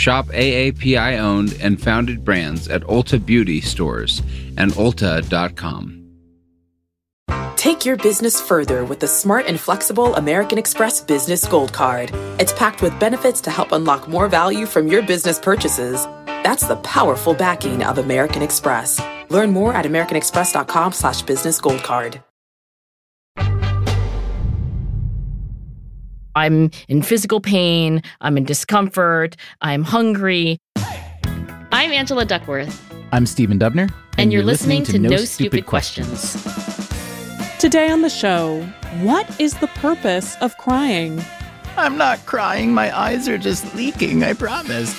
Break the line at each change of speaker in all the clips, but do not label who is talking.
Shop AAPI owned and founded brands at Ulta Beauty stores and Ulta.com.
Take your business further with the smart and flexible American Express Business Gold Card. It's packed with benefits to help unlock more value from your business purchases. That's the powerful backing of American Express. Learn more at americanexpress.com slash business gold card.
I'm in physical pain, I'm in discomfort, I'm hungry.
I'm Angela Duckworth.
I'm Stephen Dubner.
And, and you're, you're listening, listening, to, No, no Stupid, Stupid questions.
questions. Today on the show, what is the purpose of crying?
I'm not crying. My eyes are just leaking, I promise.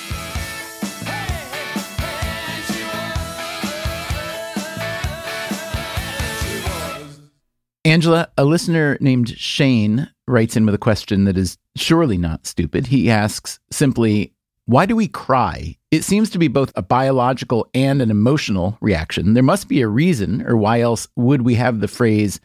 Angela, a listener named Shane writes in with a question that is surely not stupid. He asks simply, Why do we cry? It seems to be both a biological and an emotional reaction. There must be a reason, or why else would we have the phrase,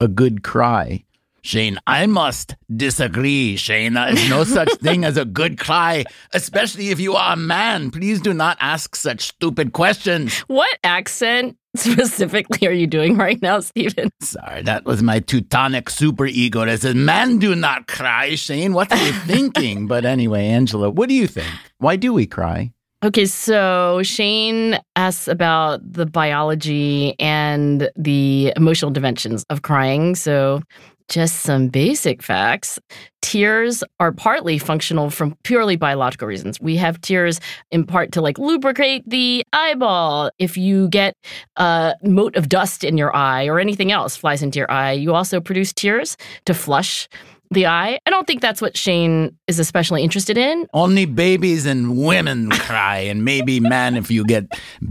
a good cry? Shane, I must disagree, Shane. There is no such thing as a good cry, especially if you are a man. Please do not ask such stupid questions.
What accent specifically are you doing right now, Stephen?
Sorry, that was my Teutonic superego that says, Man, do not cry, Shane. What are you thinking? but anyway, Angela, what do you think? Why do we cry?
Okay, so Shane asks about the biology and the emotional dimensions of crying. So just some basic facts. Tears are partly functional from purely biological reasons. We have tears in part to like lubricate the eyeball. If you get a mote of dust in your eye or anything else flies into your eye, you also produce tears to flush the eye. I don't think that's what Shane is especially interested in.
Only babies and women cry, and maybe men if you get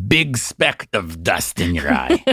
big speck of dust in your eye.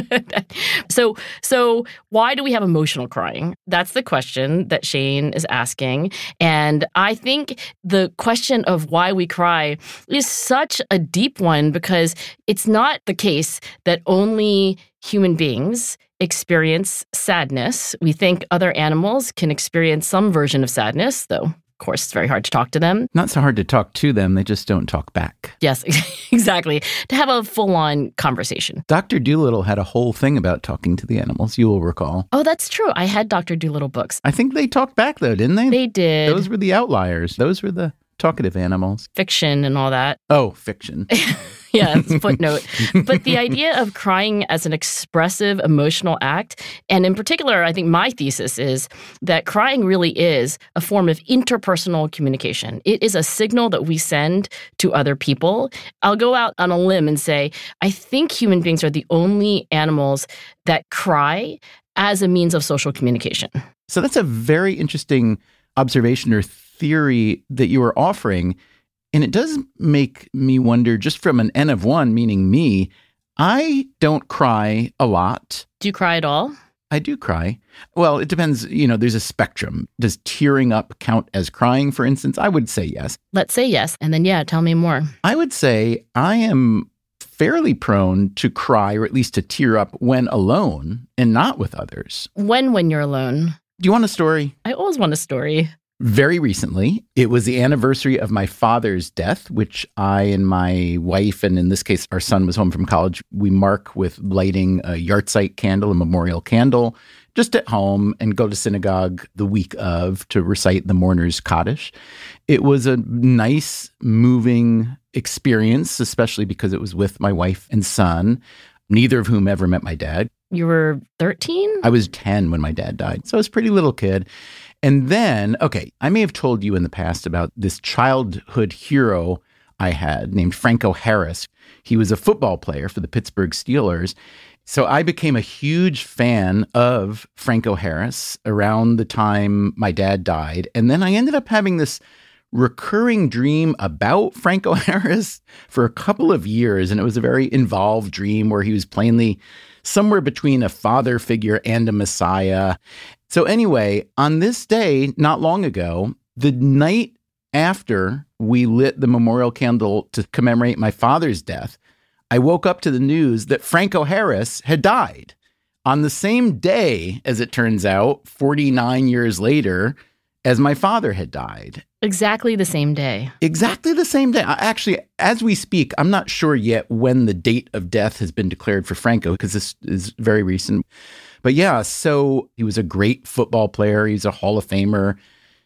so, so why do we have emotional crying? That's the question that Shane is asking, and I think the question of why we cry is such a deep one because it's not the case that only human beings experience sadness. We think other animals can experience some version of sadness, though of course, it's very hard to talk to them.
Not so hard to talk to them, they just don't talk back.
Yes, exactly. To have a full on conversation.
Dr. Dolittle had a whole thing about talking to the animals, you will recall.
Oh, that's true. I had Dr. Dolittle books.
I think they talked back, though, didn't they?
They did.
Those were the outliers. Those were the talkative animals.
Fiction and all that.
Oh, fiction.
yeah, footnote. but the idea of crying as an expressive emotional act, and in particular, I think my thesis is that crying really is a form of interpersonal communication. It is a signal that we send to other people. I'll go out on a limb and say, I think human beings are the only animals that cry as a means of social communication.
So that's a very interesting observation or theory that you are offering. And it does make me wonder, just from an N of one, meaning me, I don't cry a lot.
Do you cry at all?
I do cry. Well, it depends. You know, there's a spectrum. Does tearing up count as crying, for instance? I would say yes.
Let's say yes. And then, yeah, tell me more.
I would say I am fairly prone to cry, or at least to tear up when alone and not with others.
When, when you're alone?
Do you want a story?
I always want a story.
Very recently, it was the anniversary of my father's death, which I and my wife, and in this case, our son was home from college, we mark with lighting a yahrzeit candle, a memorial candle, just at home and go to synagogue the week of to recite the mourner's Kaddish. It was a nice, moving experience, especially because it was with my wife and son, neither of whom ever met my dad.
You were 13?
I was 10 when my dad died. So I was a pretty little kid. And then, okay, I may have told you in the past about this childhood hero I had named Franco Harris. He was a football player for the Pittsburgh Steelers. So I became a huge fan of Franco Harris around the time my dad died. And then I ended up having this recurring dream about Franco Harris for a couple of years. And it was a very involved dream where he was plainly somewhere between a father figure and a messiah. So, anyway, on this day, not long ago, the night after we lit the memorial candle to commemorate my father's death, I woke up to the news that Franco Harris had died. On the same day, as it turns out, 49 years later, as my father had died.
Exactly the same day.
Exactly the same day. Actually, as we speak, I'm not sure yet when the date of death has been declared for Franco because this is very recent. But yeah, so he was a great football player. He's a Hall of Famer.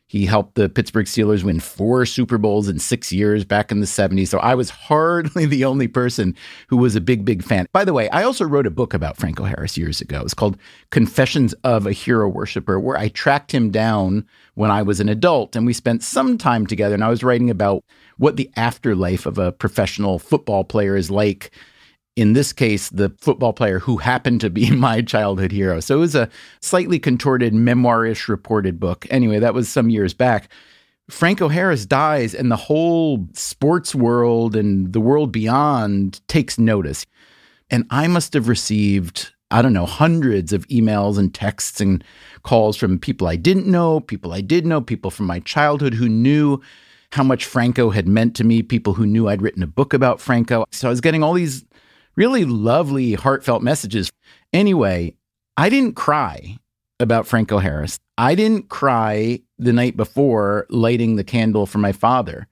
He helped the Pittsburgh Steelers win four Super Bowls in six years back in the 70s. So I was hardly the only person who was a big, big fan. By the way, I also wrote a book about Franco Harris years ago. It's called Confessions of a Hero Worshipper, where I tracked him down when I was an adult and we spent some time together. And I was writing about what the afterlife of a professional football player is like in this case, the football player who happened to be my childhood hero. So it was a slightly contorted, memoirish reported book. Anyway, that was some years back. Franco Harris dies, and the whole sports world and the world beyond takes notice. And I must have received, I don't know, hundreds of emails and texts and calls from people I didn't know, people I did know, people from my childhood who knew how much Franco had meant to me, people who knew I'd written a book about Franco. So I was getting all these really lovely, heartfelt messages. Anyway, I didn't cry about Franco Harris. I didn't cry the night before lighting the candle for my father.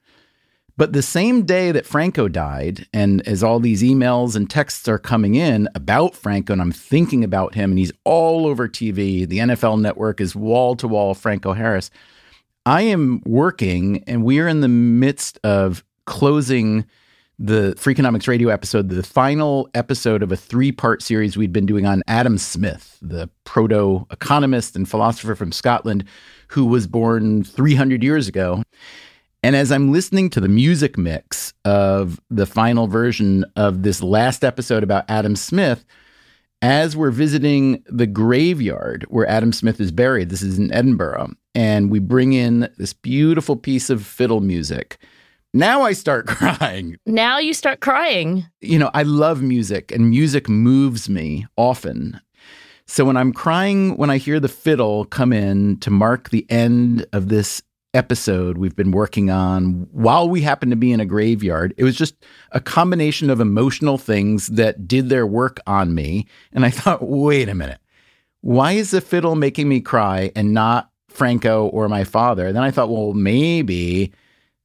But the same day that Franco died, and as all these emails and texts are coming in about Franco, and I'm thinking about him, and he's all over TV, the NFL network is wall to wall Franco Harris. I am working, and we are in the midst of closing the Freakonomics radio episode, the final episode of a three part series we'd been doing on Adam Smith, the proto economist and philosopher from Scotland who was born 300 years ago. And as I'm listening to the music mix of the final version of this last episode about Adam Smith, as we're visiting the graveyard where Adam Smith is buried, this is in Edinburgh, and we bring in this beautiful piece of fiddle music now I start crying.
Now you start crying.
You know, I love music and music moves me often. So when I'm crying, when I hear the fiddle come in to mark the end of this episode we've been working on while we happen to be in a graveyard, it was just a combination of emotional things that did their work on me. And I thought, wait a minute, why is the fiddle making me cry and not Franco or my father? And then I thought, well, maybe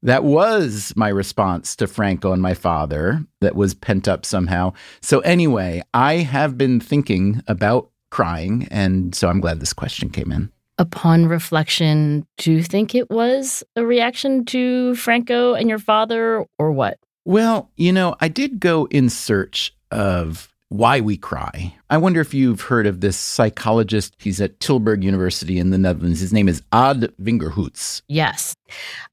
that was my response to Franco and my father that was pent up somehow. So, anyway, I have been thinking about crying. And so I'm glad this question came in.
Upon reflection, do you think it was a reaction to Franco and your father or what?
Well, you know, I did go in search of why We Cry. I wonder if you've heard of this psychologist. He's at Tilburg University in the Netherlands. His name is Ad Vingerhoets.
Yes.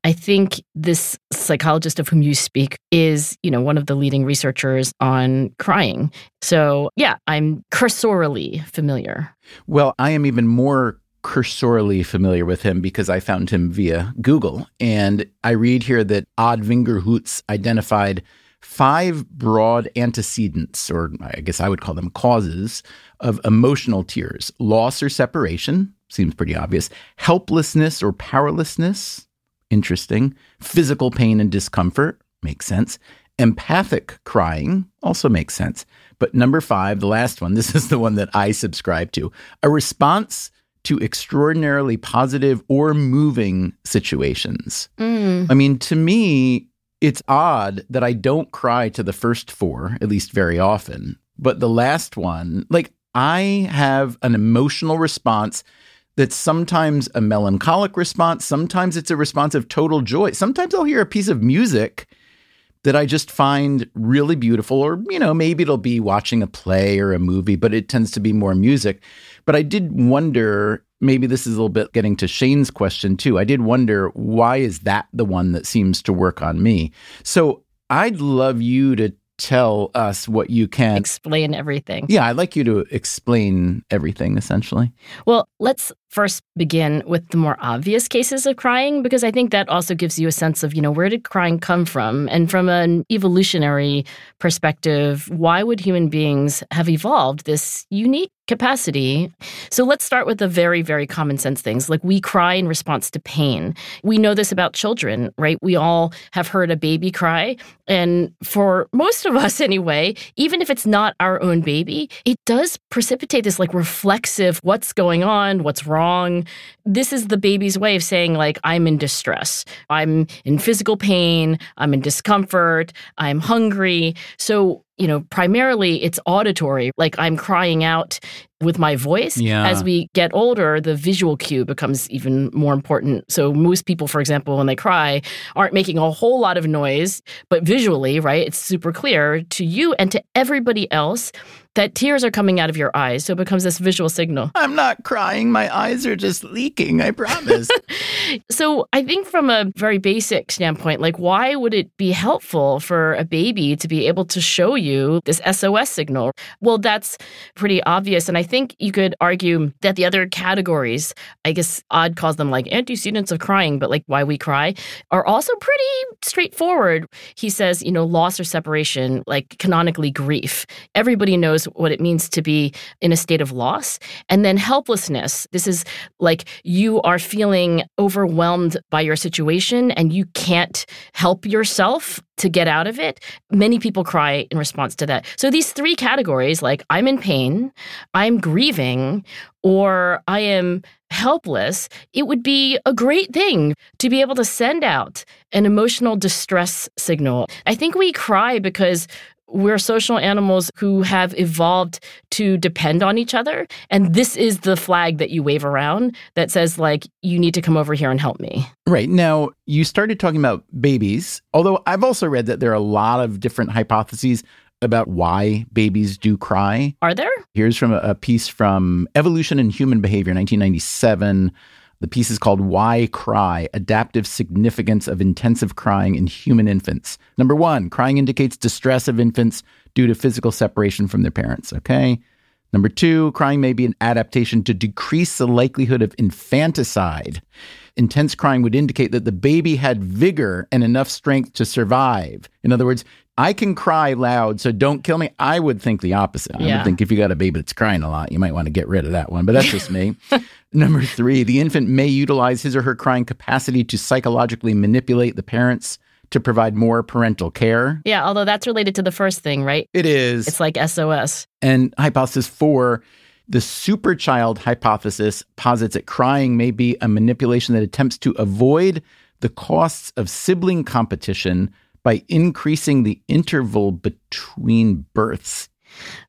I think this psychologist of whom you speak is, you know, one of the leading researchers on crying. So, yeah, I'm cursorily familiar.
Well, I am even more cursorily familiar with him because I found him via Google. And I read here that Ad Vingerhoets identified five broad antecedents, or I guess I would call them causes, of emotional tears loss or separation, seems pretty obvious, helplessness or powerlessness, interesting, physical pain and discomfort, makes sense, empathic crying, also makes sense. But number five, the last one, this is the one that I subscribe to a response to extraordinarily positive or moving situations. Mm. I mean, to me, it's odd that I don't cry to the first four, at least very often. But the last one, like I have an emotional response that's sometimes a melancholic response. Sometimes it's a response of total joy. Sometimes I'll hear a piece of music that I just find really beautiful, or, you know, maybe it'll be watching a play or a movie, but it tends to be more music. But I did wonder maybe this is a little bit getting to Shane's question too. I did wonder why is that the one that seems to work on me? So I'd love you to tell us what you can
explain everything.
Yeah, I'd like you to explain everything essentially.
Well, let's first begin with the more obvious cases of crying because I think that also gives you a sense of, you know, where did crying come from? And from an evolutionary perspective, why would human beings have evolved this unique capacity. So let's start with the very, very common sense things like we cry in response to pain. We know this about children, right? We all have heard a baby cry. And for most of us, anyway, even if it's not our own baby, it does precipitate this like reflexive what's going on, what's wrong. This is the baby's way of saying, like, I'm in distress. I'm in physical pain. I'm in discomfort. I'm hungry. So you know, primarily it's auditory, like I'm crying out with my voice.
Yeah.
As we get older, the visual cue becomes even more important. So most people, for example, when they cry, aren't making a whole lot of noise, but visually, right, it's super clear to you and to everybody else that tears are coming out of your eyes. So it becomes this visual signal.
I'm not crying. My eyes are just leaking. I promise.
so I think from a very basic standpoint, like why would it be helpful for a baby to be able to show you this SOS signal? Well, that's pretty obvious. And I think you could argue that the other categories, I guess Ad calls them like antecedents of crying, but like why we cry, are also pretty straightforward. He says, you know, loss or separation, like canonically grief. Everybody knows knows what it means to be in a state of loss. And then helplessness. This is like you are feeling overwhelmed by your situation and you can't help yourself to get out of it. Many people cry in response to that. So these three categories like I'm in pain, I'm grieving, or I am helpless, it would be a great thing to be able to send out an emotional distress signal. I think we cry because we're social animals who have evolved to depend on each other. And this is the flag that you wave around that says, like, you need to come over here and help me.
Right. Now, you started talking about babies, although I've also read that there are a lot of different hypotheses about why babies do cry.
Are there?
Here's from a, a piece from Evolution and Human Behavior, 1997. The piece is called Why Cry Adaptive Significance of Intensive Crying in Human Infants. Number one, crying indicates distress of infants due to physical separation from their parents. Okay. Number two, crying may be an adaptation to decrease the likelihood of infanticide. Intense crying would indicate that the baby had vigor and enough strength to survive. In other words, I can cry loud, so don't kill me. I would think the opposite. I would think if you got a baby that's crying a lot, you might want to get rid of that one, but that's just me. Number three, the infant may utilize his or her crying capacity to psychologically manipulate the parents to provide more parental care.
Yeah, although that's related to the first thing, right?
It is.
It's like SOS.
And hypothesis four, the superchild hypothesis posits that crying may be a manipulation that attempts to avoid the costs of sibling competition by increasing the interval between births.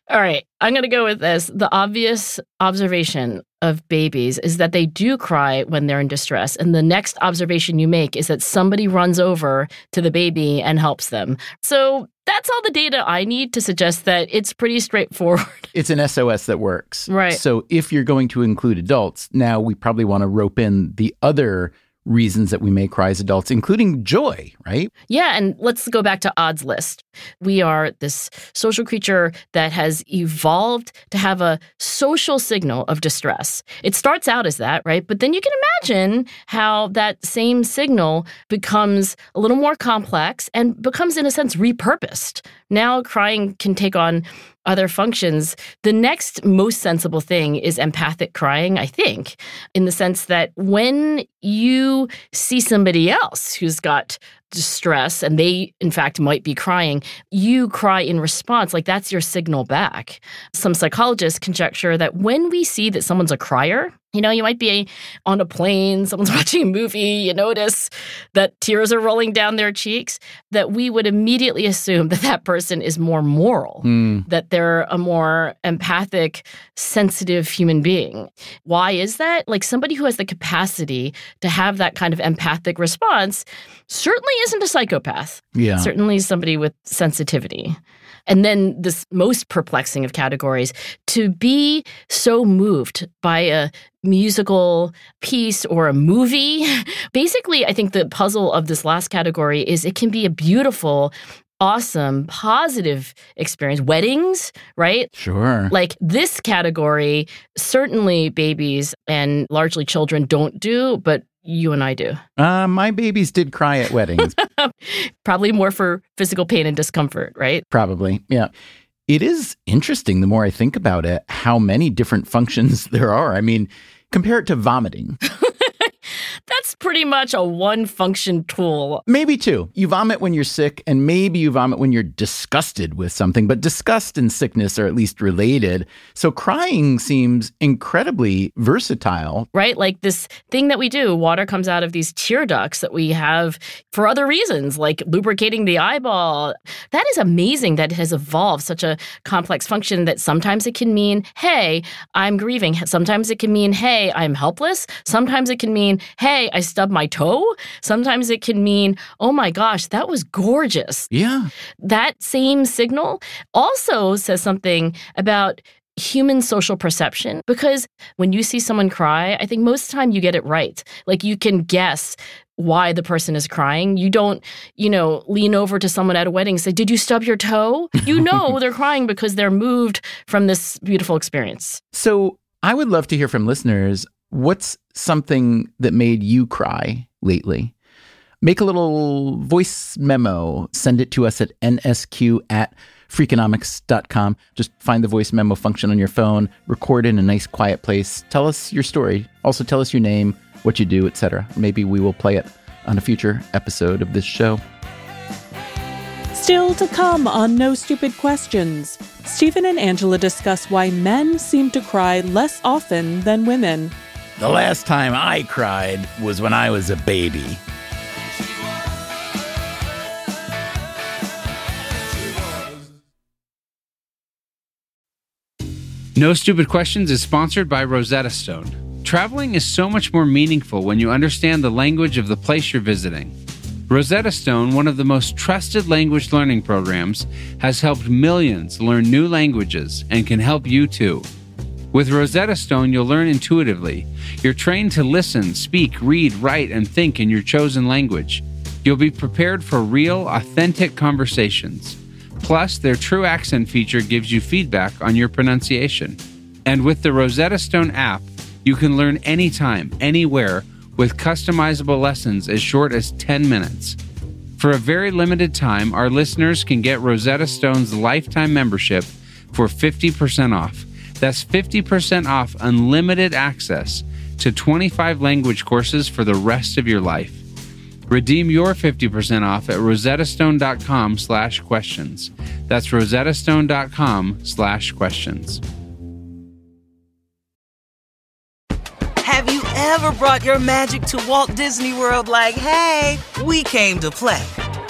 All right, I'm going to go with this. The obvious observation of babies is that they do cry when they're in distress. And the next observation you make is that somebody runs over to the baby and helps them. So that's all the data I need to suggest that it's pretty straightforward.
It's an SOS that works.
Right.
So if you're going to include adults, now we probably want to rope in the other reasons that we may cry as adults, including joy, right?
Yeah, and let's go back to Ad's list. We are this social creature that has evolved to have a social signal of distress. It starts out as that, right? But then you can imagine how that same signal becomes a little more complex and becomes, in a sense, repurposed. Now, crying can take on other functions. The next most sensible thing is empathic crying, I think, in the sense that when you see somebody else who's got distress and they in fact might be crying you cry in response like that's your signal back some psychologists conjecture that when we see that someone's a crier you know, you might be on a plane, someone's watching a movie, you notice that tears are rolling down their cheeks, that we would immediately assume that that person is more moral,
Mm.
that they're a more empathic, sensitive human being. Why is that? Like somebody who has the capacity to have that kind of empathic response certainly isn't a psychopath,
Yeah.
certainly somebody with sensitivity. And then this most perplexing of categories to be so moved by a musical piece or a movie. Basically, I think the puzzle of this last category is it can be a beautiful awesome, positive experience. Weddings, right?
Sure.
Like this category, certainly babies and largely children don't do, but you and I do.
Uh, my babies did cry at weddings.
Probably more for physical pain and discomfort, right?
Probably, yeah. It is interesting the more I think about it, how many different functions there are. I mean, compare it to vomiting.
Pretty much a one function tool.
Maybe two. You vomit when you're sick, and maybe you vomit when you're disgusted with something, but disgust and sickness are at least related. So crying seems incredibly versatile.
Right? Like this thing that we do, water comes out of these tear ducts that we have for other reasons, like lubricating the eyeball. That is amazing that it has evolved such a complex function that sometimes it can mean, hey, I'm grieving. Sometimes it can mean, hey, I'm helpless. Sometimes it can mean, hey, I stubbed my toe. Sometimes it can mean, oh my gosh, that was gorgeous.
Yeah.
That same signal also says something about human social perception because when you see someone cry, I think most of the time you get it right. Like you can guess why the person is crying. You don't, you know, lean over to someone at a wedding and say, Did you stub your toe? You know they're crying because they're moved from this beautiful experience.
So I would love to hear from listeners What's something that made you cry lately? Make a little voice memo, send it to us at nsq at freakonomics.com. Just find the voice memo function on your phone, record in a nice quiet place. Tell us your story. Also tell us your name, what you do, etc. Maybe we will play it on a future episode of this show.
Still to come on No Stupid Questions, Stephen and Angela discuss why men seem to cry less often than women.
The last time I cried was when I was a baby.
No Stupid Questions is sponsored by Rosetta Stone. Traveling is so much more meaningful when you understand the language of the place you're visiting. Rosetta Stone, one of the most trusted language learning programs, has helped millions learn new languages and can help you too. With Rosetta Stone, you'll learn intuitively. You're trained to listen, speak, read, write, and think in your chosen language. You'll be prepared for real, authentic conversations. Plus, their true accent feature gives you feedback on your pronunciation. And with the Rosetta Stone app, you can learn anytime, anywhere, with customizable lessons as short as 10 minutes. For a very limited time, our listeners can get Rosetta Stone's lifetime membership for 50% off. That's 50% off unlimited access to 25 language courses for the rest of your life. Redeem your 50% off at rosettastone.com slash questions. That's rosettastone.com slash questions.
Have you ever brought your magic to Walt Disney World like, hey, we came to play?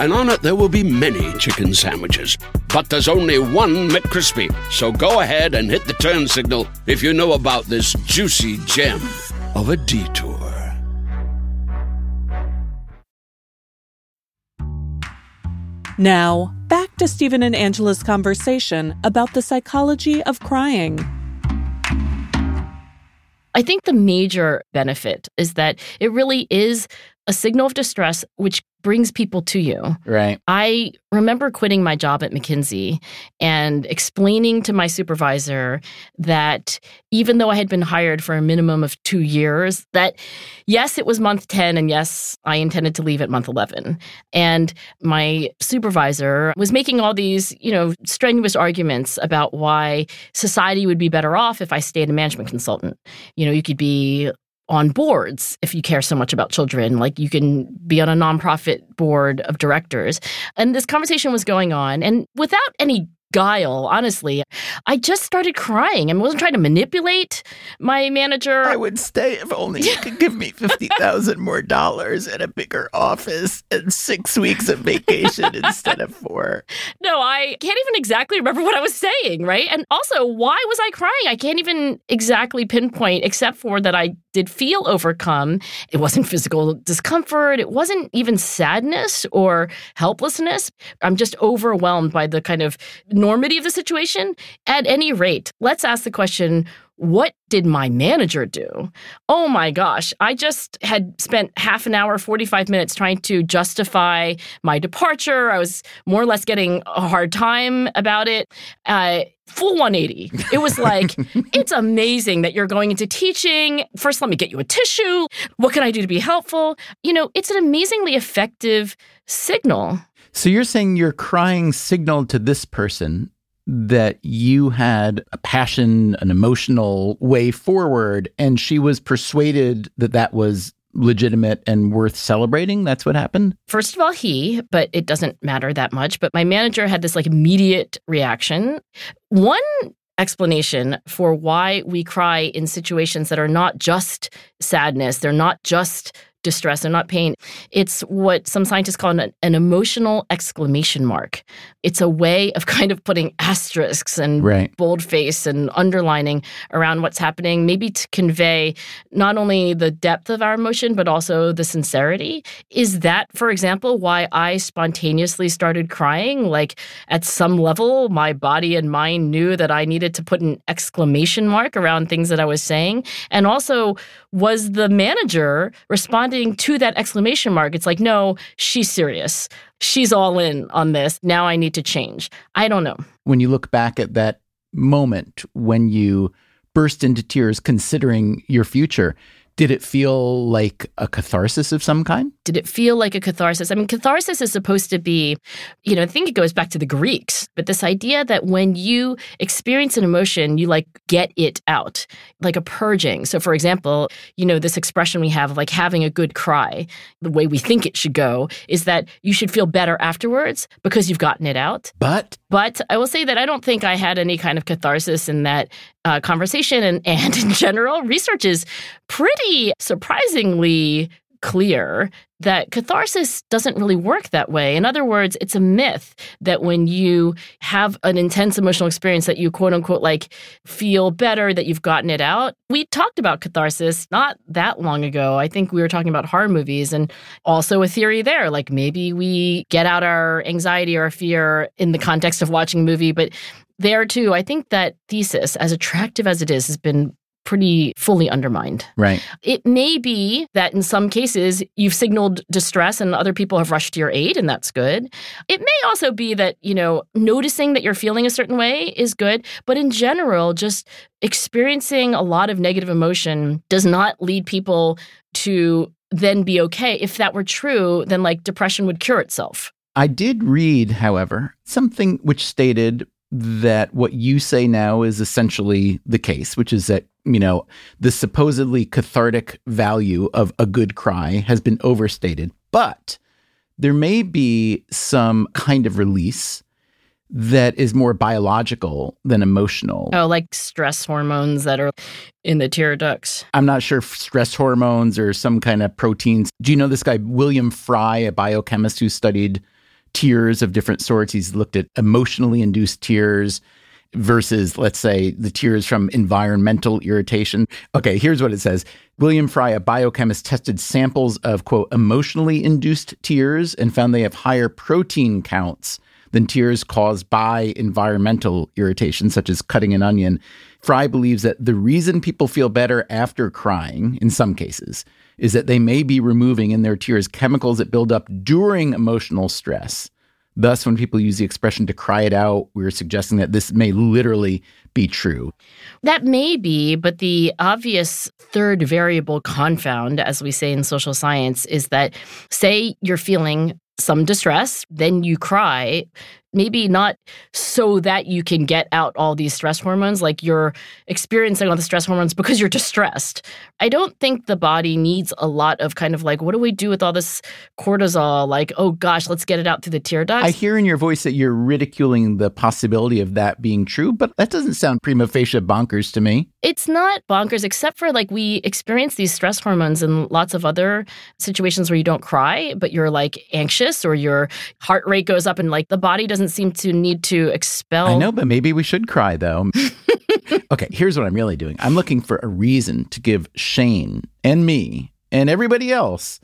and on it there will be many chicken sandwiches. But there's only one McCrispy. So go ahead and hit the turn signal if you know about this juicy gem of a detour.
Now, back to Stephen and Angela's conversation about the psychology of crying.
I think the major benefit is that it really is a signal of distress which brings people to you.
Right.
I remember quitting my job at McKinsey and explaining to my supervisor that even though I had been hired for a minimum of 2 years that yes it was month 10 and yes I intended to leave at month 11 and my supervisor was making all these, you know, strenuous arguments about why society would be better off if I stayed a management consultant. You know, you could be on boards if you care so much about children. Like you can be on a nonprofit board of directors. And this conversation was going on. And without any guile, honestly. I just started crying. I wasn't trying to manipulate my manager.
I would stay if only you could give me 50,000 more dollars and a bigger office and six weeks of vacation instead of four.
No, I can't even exactly remember what I was saying, right? And also, why was I crying? I can't even exactly pinpoint, except for that I did feel overcome. It wasn't physical discomfort. It wasn't even sadness or helplessness. I'm just overwhelmed by the kind of normity of the situation. At any rate, let's ask the question what did my manager do? Oh my gosh, I just had spent half an hour, 45 minutes trying to justify my departure. I was more or less getting a hard time about it. Uh, full 180. It was like, it's amazing that you're going into teaching. First, let me get you a tissue. What can I do to be helpful? You know, it's an amazingly effective signal.
So you're saying your crying signaled to this person that you had a passion, an emotional way forward, and she was persuaded that that was legitimate and worth celebrating? That's what happened?
First of all, he, but it doesn't matter that much. But my manager had this like immediate reaction. One explanation for why we cry in situations that are not just sadness, they're not just distress and not pain. It's what some scientists call an, an, emotional exclamation mark. It's a way of kind of putting asterisks and right. boldface and underlining around what's happening, maybe to convey not only the depth of our emotion, but also the sincerity. Is that, for example, why I spontaneously started crying? Like at some level, my body and mind knew that I needed to put an exclamation mark around things that I was saying. And also, was the manager responding to that exclamation mark? It's like, no, she's serious. She's all in on this. Now I need to change. I don't know.
When you look back at that moment when you burst into tears considering your future, did it feel like a catharsis of some kind?
Did it feel like a catharsis? I mean, catharsis is supposed to be, you know, I think it goes back to the Greeks, but this idea that when you experience an emotion, you like get it out, like a purging. So, for example, you know, this expression we have of like having a good cry, the way we think it should go is that you should feel better afterwards because you've gotten it out.
But,
but I will say that I don't think I had any kind of catharsis in that uh, conversation. And, and in general, research is pretty surprisingly clear that catharsis doesn't really work that way. In other words, it's a myth that when you have an intense emotional experience that you quote unquote like feel better that you've gotten it out. We talked about catharsis not that long ago. I think we were talking about horror movies and also a theory there like maybe we get out our anxiety or our fear in the context of watching a movie, but there too, I think that thesis, as attractive as it is, has been pretty fully undermined.
Right.
It may be that in some cases you've signaled distress and other people have rushed to your aid, and that's good. It may also be that, you know, noticing that you're feeling a certain way is good. But in general, just experiencing a lot of negative emotion does not lead people to then be okay. If that were true, then like depression would cure itself.
I did read, however, something which stated that what you say now is essentially the case, which is that, you know, the supposedly cathartic value of a good cry has been overstated. But there may be some kind of release that is more biological than emotional.
Oh, like stress hormones that are in the tear ducts.
I'm not sure if stress hormones or some kind of proteins. Do you know this guy, William Frey, a biochemist who studied tears of different sorts. He's looked at emotionally induced tears versus, let's say, the tears from environmental irritation. Okay, here's what it says William Frey, a biochemist, tested samples of, quote, emotionally induced tears and found they have higher protein counts than tears caused by environmental irritation, such as cutting an onion. Frey believes that the reason people feel better after crying, in some cases, is that they may be removing in their tears chemicals that build up during emotional stress. Thus, when people use the expression to cry it out, we're suggesting that this may literally be true.
That may be, but the obvious third variable confound, as we say in social science, is that say you're feeling some distress, then you cry. Maybe not so that you can get out all these stress hormones, like you're experiencing all the stress hormones because you're distressed. I don't think the body needs a lot of kind of like, what do we do with all this cortisol? Like, oh gosh, let's get it out through the tear ducts.
I hear in your voice that you're ridiculing the possibility of that being true, but that doesn't sound prima facie bonkers to me.
It's not bonkers, except for like we experience these stress hormones in lots of other situations where you don't cry, but you're like anxious or your heart rate goes up and like the body doesn't seem to need to expel.
I know, but maybe we should cry though. okay, here's what I'm really doing I'm looking for a reason to give Shane and me and everybody else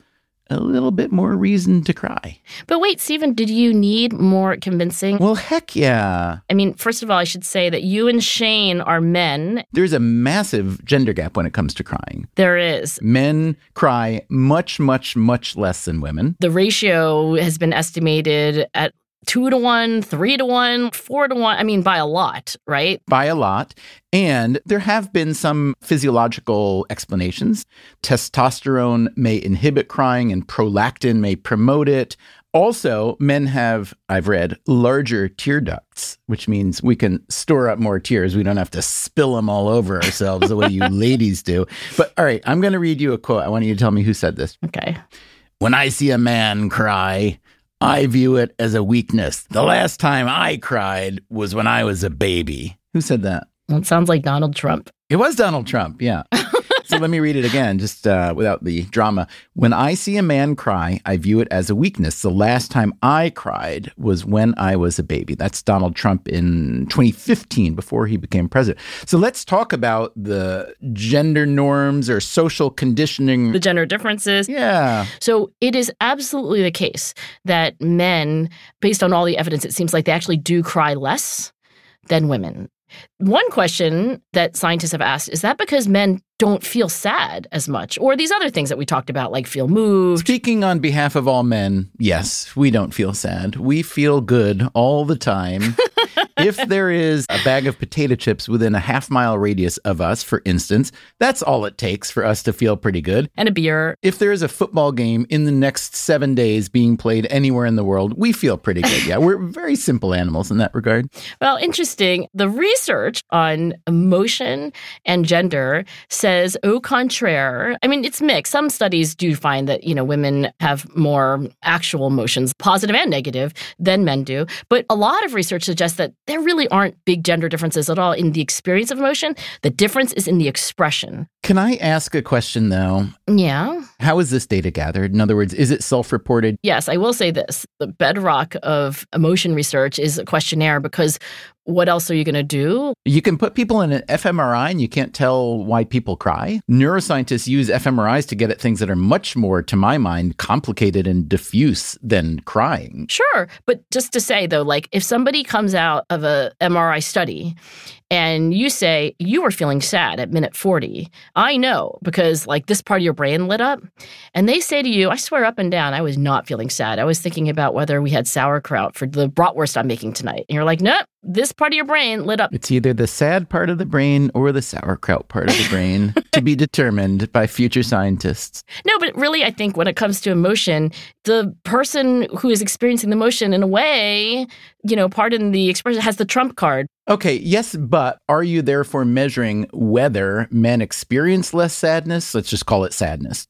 a little bit more reason to cry.
But wait, Stephen, did you need more convincing?
Well, heck yeah.
I mean, first of all, I should say that you and Shane are men.
There's a massive gender gap when it comes to crying.
There is.
Men cry much, much, much less than women.
The ratio has been estimated at two to one, three to one, four to one. I mean, by a lot, right?
By a lot. And there have been some physiological explanations. Testosterone may inhibit crying, and prolactin may promote it. Also, men have, I've read, larger tear ducts, which means we can store up more tears. We don't have to spill them all over ourselves the way you ladies do. But all right, I'm going to read you a quote. I want you to tell me who said this.
Okay.
When I see a man cry, I view it as a weakness. The last time I cried was when I was a baby. Who said that?
It sounds like Donald Trump.
It was Donald Trump, yeah. so let me read it again, just uh, without the drama. When I see a man cry, I view it as a weakness. The last time I cried was when I was a baby. That's Donald Trump in 2015, before he became president. So let's talk about the gender norms or social conditioning,
the gender differences.
Yeah.
So it is absolutely the case that men, based on all the evidence, it seems like they actually do cry less than women. One question that scientists have asked is that because men don't feel sad as much, or these other things that we talked about, like feel moved?
Speaking on behalf of all men, yes, we don't feel sad. We feel good all the time. if there is a bag of potato chips within a half mile radius of us, for instance, that's all it takes for us to feel pretty good.
And a beer.
If there is a football game in the next seven days being played anywhere in the world, we feel pretty good. Yeah, we're very simple animals in that regard.
Well, interesting. The research on emotion and gender says au contraire. I mean, it's mixed. Some studies do find that, you know, women have more actual emotions, positive and negative, than men do. But a lot of research suggests that there really aren't big gender differences at all in the experience of emotion. The difference is in the expression.
Can I ask a question though?
Yeah.
How is this data gathered? In other words, is it self reported?
Yes, I will say this. The bedrock of emotion research is a questionnaire because what else are you going to do?
You can put people in an fMRI and you can't tell why people cry. Neuroscientists use fMRIs to get at things that are much more, to my mind, complicated and diffuse than crying.
Sure. But just to say, though, like if somebody comes out of a MRI study and you say you were feeling sad at minute 40, I know because like this part of your brain lit up. And they say to you, I swear up and down, I was not feeling sad. I was thinking about whether we had sauerkraut for the bratwurst I'm making tonight. And you're like, nope, this part of your brain lit up.
It's either the sad part of the brain or the sauerkraut part of the brain to be determined by future scientists.
No, but really, I think when it comes to emotion, the person who is experiencing the emotion in a way, you know, pardon the expression, has the trump card.
Okay, yes, but are you therefore measuring whether men experience less sadness? Let's just call it sadness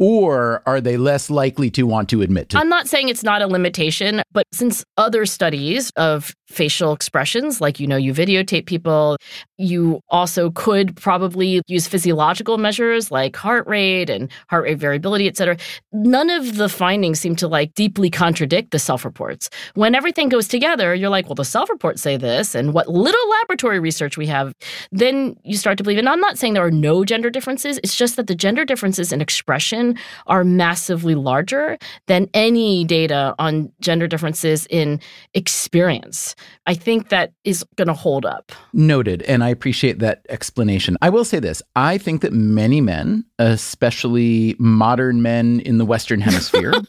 or are they less likely to want to admit to?
I'm not saying it's not a limitation, but since other studies of facial expressions, like you know, you videotape people, you also could probably use physiological measures like heart rate and heart rate variability, et cetera. None of the findings seem to like deeply contradict the self reports. When everything goes together, you're like, well, the self reports say this, and what little laboratory research we have, then you start to believe. And I'm not saying there are no gender differences, it's just that the gender differences in expression are massively larger than any data on gender differences in experience. I think that is going to hold up.
Noted. And I appreciate that explanation. I will say this I think that many men, especially modern men in the Western Hemisphere,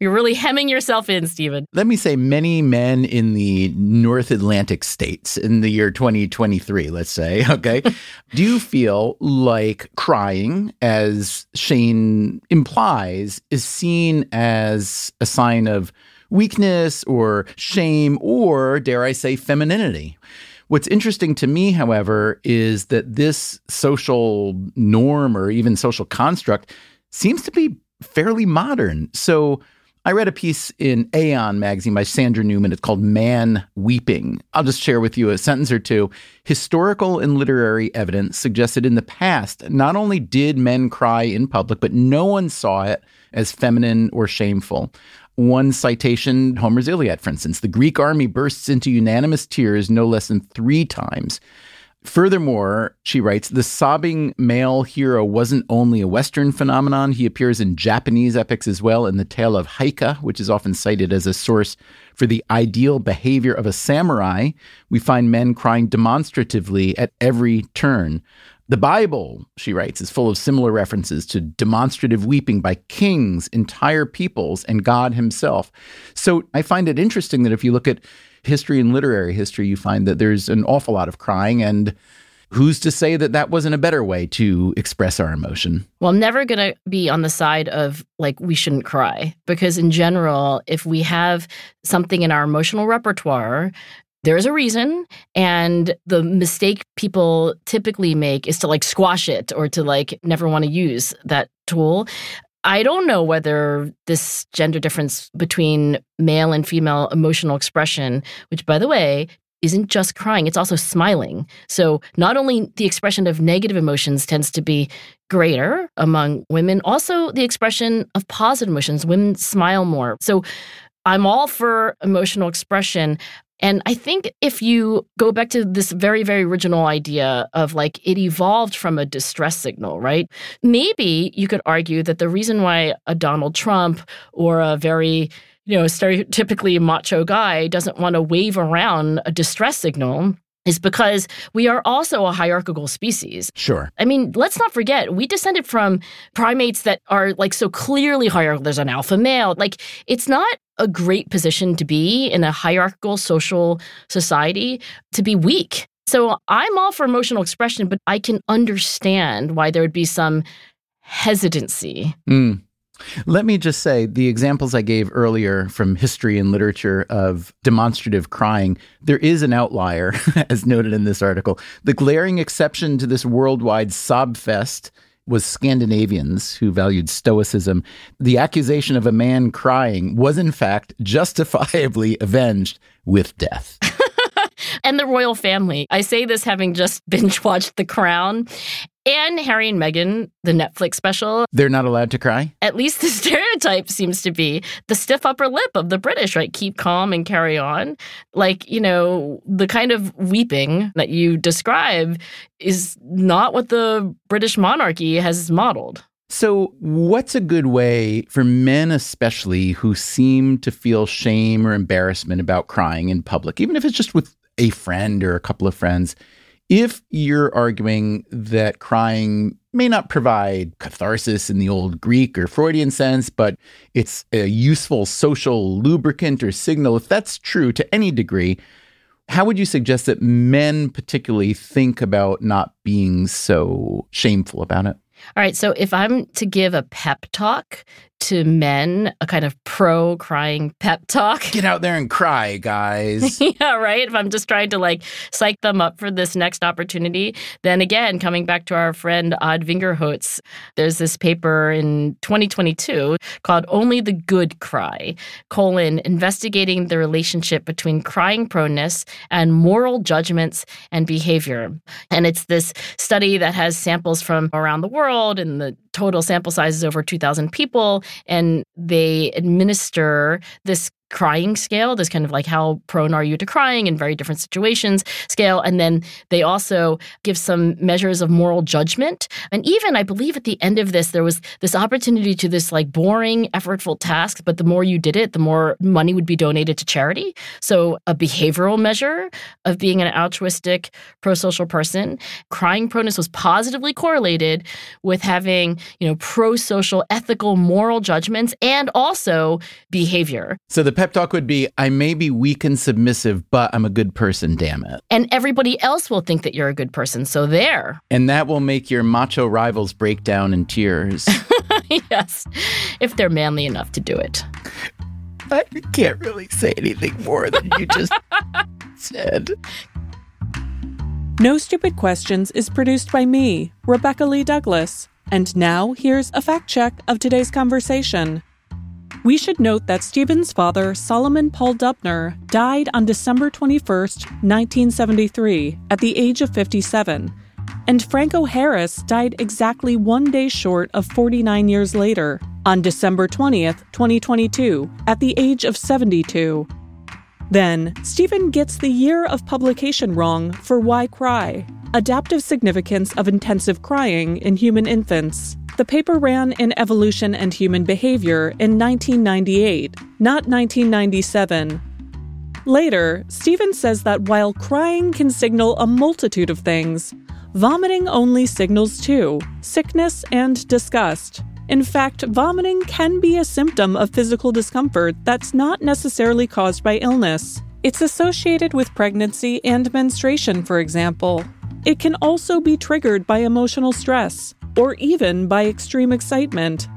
You're really hemming yourself in, Stephen.
Let me say many men in the North Atlantic states in the year 2023, let's say, okay, do you feel like crying, as Shane implies, is seen as a sign of weakness or shame or, dare I say, femininity. What's interesting to me, however, is that this social norm or even social construct seems to be fairly modern. So I read a piece in Aeon magazine by Sandra Newman. It's called Man Weeping. I'll just share with you a sentence or two. Historical and literary evidence suggests that in the past, not only did men cry in public, but no one saw it as feminine or shameful. One citation, Homer's Iliad, for instance, the Greek army bursts into unanimous tears no less than three times. Furthermore, she writes, the sobbing male hero wasn't only a Western phenomenon. He appears in Japanese epics as well in the tale of Heike, which is often cited as a source for the ideal behavior of a samurai. We find men crying demonstratively at every turn. The Bible, she writes, is full of similar references to demonstrative weeping by kings, entire peoples, and God himself. So I find it interesting that if you look at history and literary history, you find that there's an awful lot of crying. And who's to say that that wasn't a better way to express our emotion?
Well, I'm never going to be on the side of like we shouldn't cry because, in general, if we have something in our emotional repertoire, there's a reason. And the mistake people typically make is to like squash it or to like never want to use that tool. I don't know whether this gender difference between male and female emotional expression, which, by the way, isn't just crying, it's also smiling. So, not only the expression of negative emotions tends to be greater among women, also the expression of positive emotions. Women smile more. So, I'm all for emotional expression. And I think if you go back to this very, very original idea of like it evolved from a distress signal, right? Maybe you could argue that the reason why a Donald Trump or a very you know, stereotypically macho guy doesn't want to wave around a distress signal is because we are also a hierarchical species.
Sure.
I mean, let's not forget, we descended from primates that are like so clearly hierarchical. There's an alpha male. Like, it's not a great position to be in a hierarchical social society to be weak. So I'm all for emotional expression, but I can understand why there would be some hesitancy.
Mm. Let me just say the examples I gave earlier from history and literature of demonstrative crying, there is an outlier, as noted in this article. The glaring exception to this worldwide sob fest was Scandinavians who valued stoicism. The accusation of a man crying was, in fact, justifiably avenged with death.
and the royal family. I say this having just binge watched The Crown and Harry and Meghan, the Netflix special.
They're not allowed to cry?
At least the stereotype seems to be the stiff upper lip of the British, right? Keep calm and carry on. Like, you know, the kind of weeping that you describe is not what the British monarchy has modeled.
So, what's a good way for men, especially who seem to feel shame or embarrassment about crying in public, even if it's just with a friend or a couple of friends? If you're arguing that crying may not provide catharsis in the old Greek or Freudian sense, but it's a useful social lubricant or signal, if that's true to any degree, how would you suggest that men particularly think about not being so shameful about it?
All right. So if I'm to give a pep talk to men, a kind of pro crying pep talk.
Get out there and cry, guys.
yeah, right. If I'm just trying to like psych them up for this next opportunity, then again, coming back to our friend Ad Vingerhoets, there's this paper in 2022 called Only the Good Cry, colon, investigating the relationship between crying proneness and moral judgments and behavior. And it's this study that has samples from around the world and the total sample size is over 2,000 people, and they administer this crying scale, this kind of like how prone are you to crying in very different situations scale. And then they also give some measures of moral judgment. And even, I believe, at the end of this, there was this opportunity to this like boring, effortful task, but the more you did it, the more money would be donated to charity. So, a behavioral measure of being an altruistic, pro social person. Crying proneness was positively correlated with having, you know, pro social, ethical, moral judgments and also behavior.
So, the pep talk would be I may be weak and submissive, but I'm a good person, damn it.
And everybody else will think that you're a good person. So there.
And that will make your macho rivals break down in tears.
yes, if they're manly enough to do it.
I can't really say anything more than you just said.
No Stupid Questions is produced by me, Rebecca Lee Douglas. And now here's a fact check of today's conversation. We should note that Stephen's father, Solomon Paul Dubner, died on December 21st, 1973, at the age of 57. And Franco Harris died exactly one day short of 49 years later, on December 20th, 2022, at the age of 72. Then, Stephen gets the year of publication wrong for Why Cry Adaptive Significance of Intensive Crying in Human Infants. The paper ran in Evolution and Human Behavior in 1998, not 1997. Later, Stephen says that while crying can signal a multitude of things, vomiting only signals two sickness and disgust. In fact, vomiting can be a symptom of physical discomfort that's not necessarily caused by illness. It's associated with pregnancy and menstruation, for example. It can also be triggered by emotional stress, or even by extreme excitement.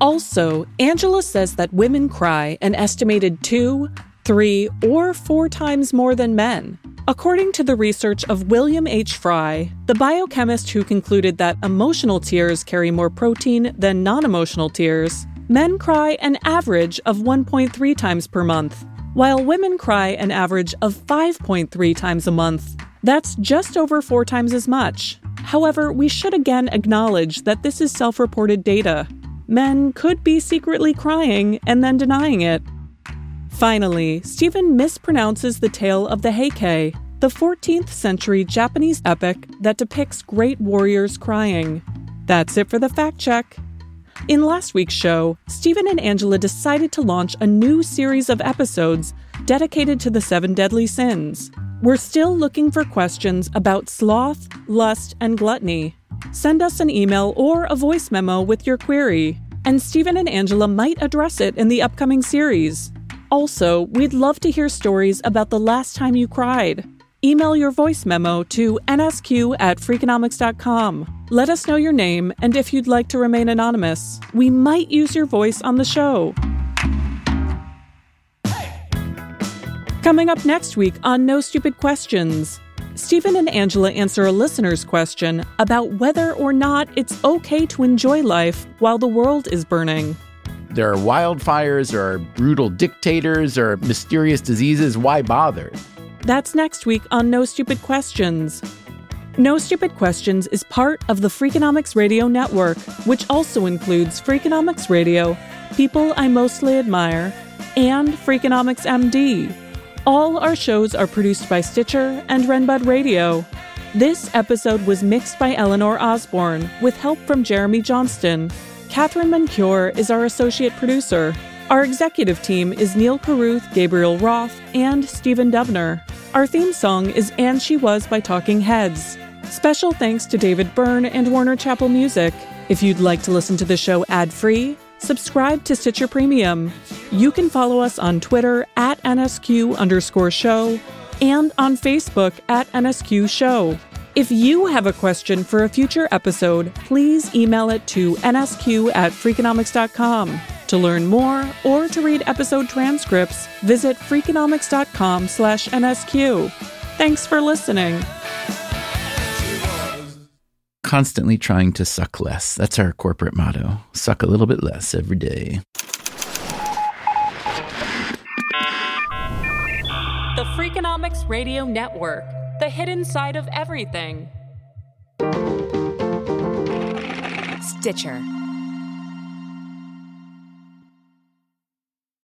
Also, Angela says that women cry an estimated two, three, or four times more than men. According to the research of William H. Frey, the biochemist who concluded that emotional tears carry more protein than non emotional tears, men cry an average of 1.3 times per month, while women cry an average of 5.3 times a month. That's just over four times as much. However, we should again acknowledge that this is self reported data. Men could be secretly crying and then denying it. Finally, Stephen mispronounces the tale of the Heike, the 14th century Japanese epic that depicts great warriors crying. That's it for the fact check. In last week's show, Stephen and Angela decided to launch a new series of episodes dedicated to the seven deadly sins. We're still looking for questions about sloth, lust, and gluttony. Send us an email or a voice memo with your query, and Stephen and Angela might address it in the upcoming series. Also, we'd love to hear stories about the last time you cried. Email your voice memo to nsq at freakonomics.com. Let us know your name and if you'd like to remain anonymous. We might use your voice on the show. Coming up next week on No Stupid Questions, Stephen and Angela answer a listener's question about whether or not it's okay to enjoy life while the world is burning
there are wildfires, are brutal dictators, are mysterious diseases. Why bother?
That's next week on No Stupid Questions. No Stupid Questions is part of the Freakonomics Radio Network, which also includes Freakonomics Radio, People I Mostly Admire, and Freakonomics MD. All our shows are produced by Stitcher and Renbud Radio. This episode was mixed by Eleanor Osborne with help from Jeremy Johnston. Katherine Moncure is our associate producer. Our executive team is Neil Carruth, Gabriel Roth, and Stephen Dubner. Our theme song is And She Was by Talking Heads. Special thanks to David Byrne and Warner Chappell Music. If you'd like to listen to the show ad free, subscribe to Stitcher Premium. You can follow us on Twitter at NSQ underscore show and on Facebook at NSQ show. If you have a question for a future episode, please email it to nsq at freakonomics.com. To learn more or to read episode transcripts, visit freakonomics.com slash nsq. Thanks for listening.
Constantly trying to suck less. That's our corporate motto. Suck a little bit less every day.
The Freakonomics Radio Network the hidden side of everything.
Stitcher.